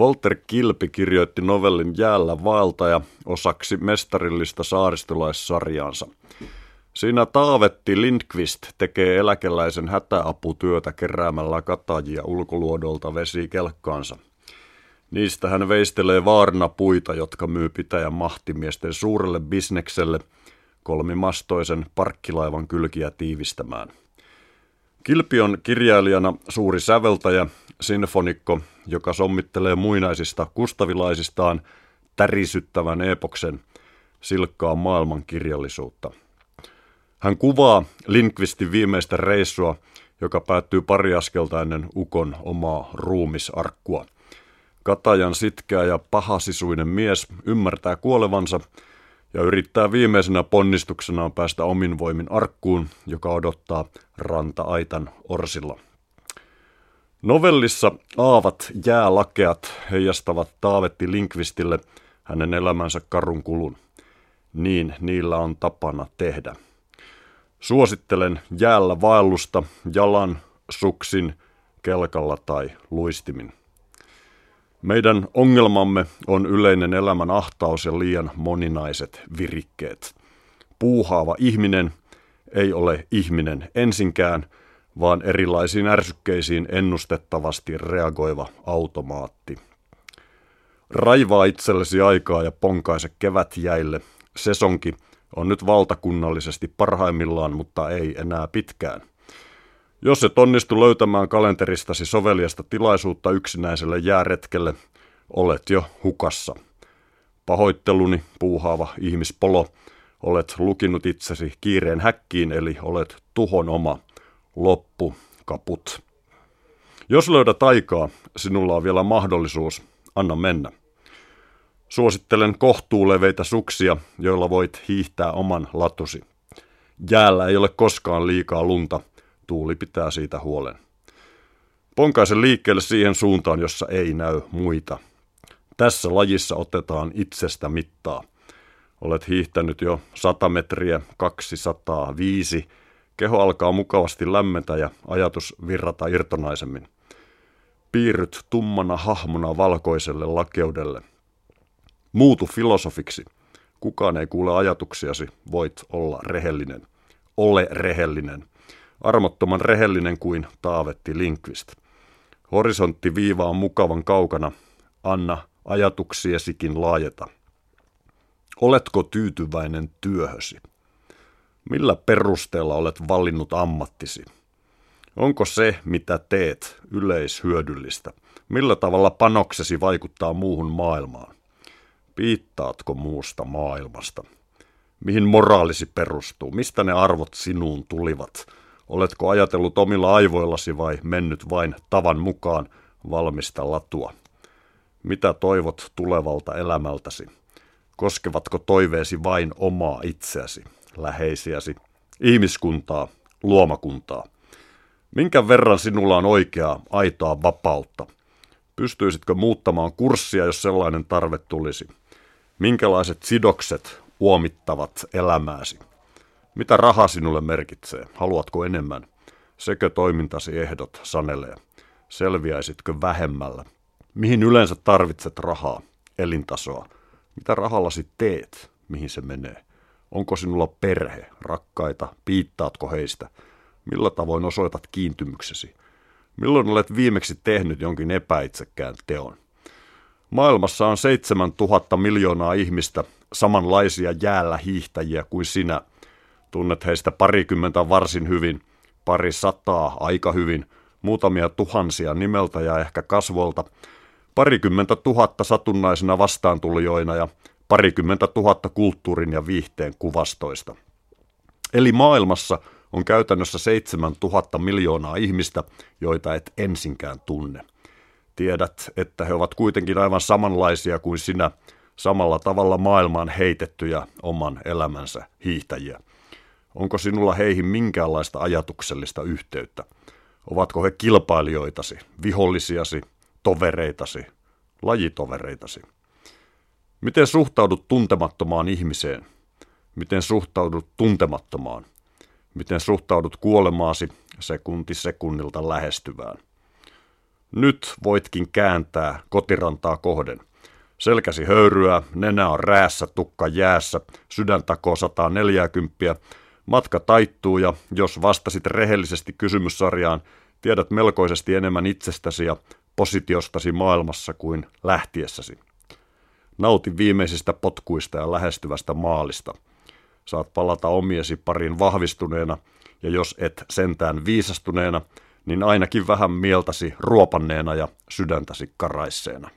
Walter Kilpi kirjoitti novellin Jäällä vaeltaja osaksi mestarillista saaristolaissarjaansa. Siinä Taavetti Lindqvist tekee eläkeläisen hätäaputyötä keräämällä katajia ulkoluodolta vesikelkkaansa. Niistä hän veistelee vaarna puita, jotka myy pitäjän mahtimiesten suurelle bisnekselle kolmimastoisen parkkilaivan kylkiä tiivistämään. Kilpi on kirjailijana suuri säveltäjä, sinfonikko, joka sommittelee muinaisista kustavilaisistaan tärisyttävän epoksen silkkaa maailman kirjallisuutta. Hän kuvaa Lindqvistin viimeistä reissua, joka päättyy pari askelta ennen Ukon omaa ruumisarkkua. Katajan sitkeä ja pahasisuinen mies ymmärtää kuolevansa ja yrittää viimeisenä ponnistuksenaan päästä omin voimin arkkuun, joka odottaa ranta-aitan orsilla. Novellissa aavat jäälakeat heijastavat Taavetti Linkvistille hänen elämänsä karun kulun. Niin niillä on tapana tehdä. Suosittelen jäällä vaellusta jalan, suksin, kelkalla tai luistimin. Meidän ongelmamme on yleinen elämän ahtaus ja liian moninaiset virikkeet. Puuhaava ihminen ei ole ihminen ensinkään, vaan erilaisiin ärsykkeisiin ennustettavasti reagoiva automaatti. Raivaa itsellesi aikaa ja ponkaise kevät jäille. Sesonki on nyt valtakunnallisesti parhaimmillaan, mutta ei enää pitkään. Jos et onnistu löytämään kalenteristasi soveliasta tilaisuutta yksinäiselle jääretkelle, olet jo hukassa. Pahoitteluni, puuhaava ihmispolo, olet lukinut itsesi kiireen häkkiin, eli olet tuhon oma. Loppu, kaput. Jos löydät aikaa, sinulla on vielä mahdollisuus, anna mennä. Suosittelen kohtuuleveitä suksia, joilla voit hiihtää oman latusi. Jäällä ei ole koskaan liikaa lunta, tuuli pitää siitä huolen. Ponkaisen liikkeelle siihen suuntaan, jossa ei näy muita. Tässä lajissa otetaan itsestä mittaa. Olet hiihtänyt jo 100 metriä, 205. Keho alkaa mukavasti lämmetä ja ajatus virrata irtonaisemmin. Piirryt tummana hahmona valkoiselle lakeudelle. Muutu filosofiksi. Kukaan ei kuule ajatuksiasi, voit olla rehellinen. Ole rehellinen armottoman rehellinen kuin Taavetti Linkvist. Horisonttiviiva on mukavan kaukana. Anna ajatuksiesikin laajeta. Oletko tyytyväinen työhösi? Millä perusteella olet valinnut ammattisi? Onko se, mitä teet, yleishyödyllistä? Millä tavalla panoksesi vaikuttaa muuhun maailmaan? Piittaatko muusta maailmasta? Mihin moraalisi perustuu? Mistä ne arvot sinuun tulivat? Oletko ajatellut omilla aivoillasi vai mennyt vain tavan mukaan valmista latua? Mitä toivot tulevalta elämältäsi? Koskevatko toiveesi vain omaa itseäsi, läheisiäsi, ihmiskuntaa, luomakuntaa? Minkä verran sinulla on oikeaa, aitoa vapautta? Pystyisitkö muuttamaan kurssia, jos sellainen tarve tulisi? Minkälaiset sidokset uomittavat elämääsi? Mitä raha sinulle merkitsee? Haluatko enemmän? Sekö toimintasi ehdot sanelee? Selviäisitkö vähemmällä? Mihin yleensä tarvitset rahaa, elintasoa? Mitä rahallasi teet? Mihin se menee? Onko sinulla perhe, rakkaita, piittaatko heistä? Millä tavoin osoitat kiintymyksesi? Milloin olet viimeksi tehnyt jonkin epäitsekkään teon? Maailmassa on 7000 miljoonaa ihmistä, samanlaisia jäällä hiihtäjiä kuin sinä – Tunnet heistä parikymmentä varsin hyvin, pari sataa aika hyvin, muutamia tuhansia nimeltä ja ehkä kasvolta, parikymmentä tuhatta satunnaisena vastaantulijoina ja parikymmentä tuhatta kulttuurin ja viihteen kuvastoista. Eli maailmassa on käytännössä seitsemän tuhatta miljoonaa ihmistä, joita et ensinkään tunne. Tiedät, että he ovat kuitenkin aivan samanlaisia kuin sinä, samalla tavalla maailmaan heitettyjä oman elämänsä hiihtäjiä. Onko sinulla heihin minkäänlaista ajatuksellista yhteyttä? Ovatko he kilpailijoitasi, vihollisiasi, tovereitasi, lajitovereitasi? Miten suhtaudut tuntemattomaan ihmiseen? Miten suhtaudut tuntemattomaan? Miten suhtaudut kuolemaasi sekunti sekunnilta lähestyvään? Nyt voitkin kääntää kotirantaa kohden. Selkäsi höyryä, nenä on räässä, tukka jäässä, sydän takoo 140. Matka taittuu ja jos vastasit rehellisesti kysymyssarjaan, tiedät melkoisesti enemmän itsestäsi ja positiostasi maailmassa kuin lähtiessäsi. Nauti viimeisistä potkuista ja lähestyvästä maalista. Saat palata omiesi pariin vahvistuneena, ja jos et sentään viisastuneena, niin ainakin vähän mieltäsi ruopanneena ja sydäntäsi karaisseena.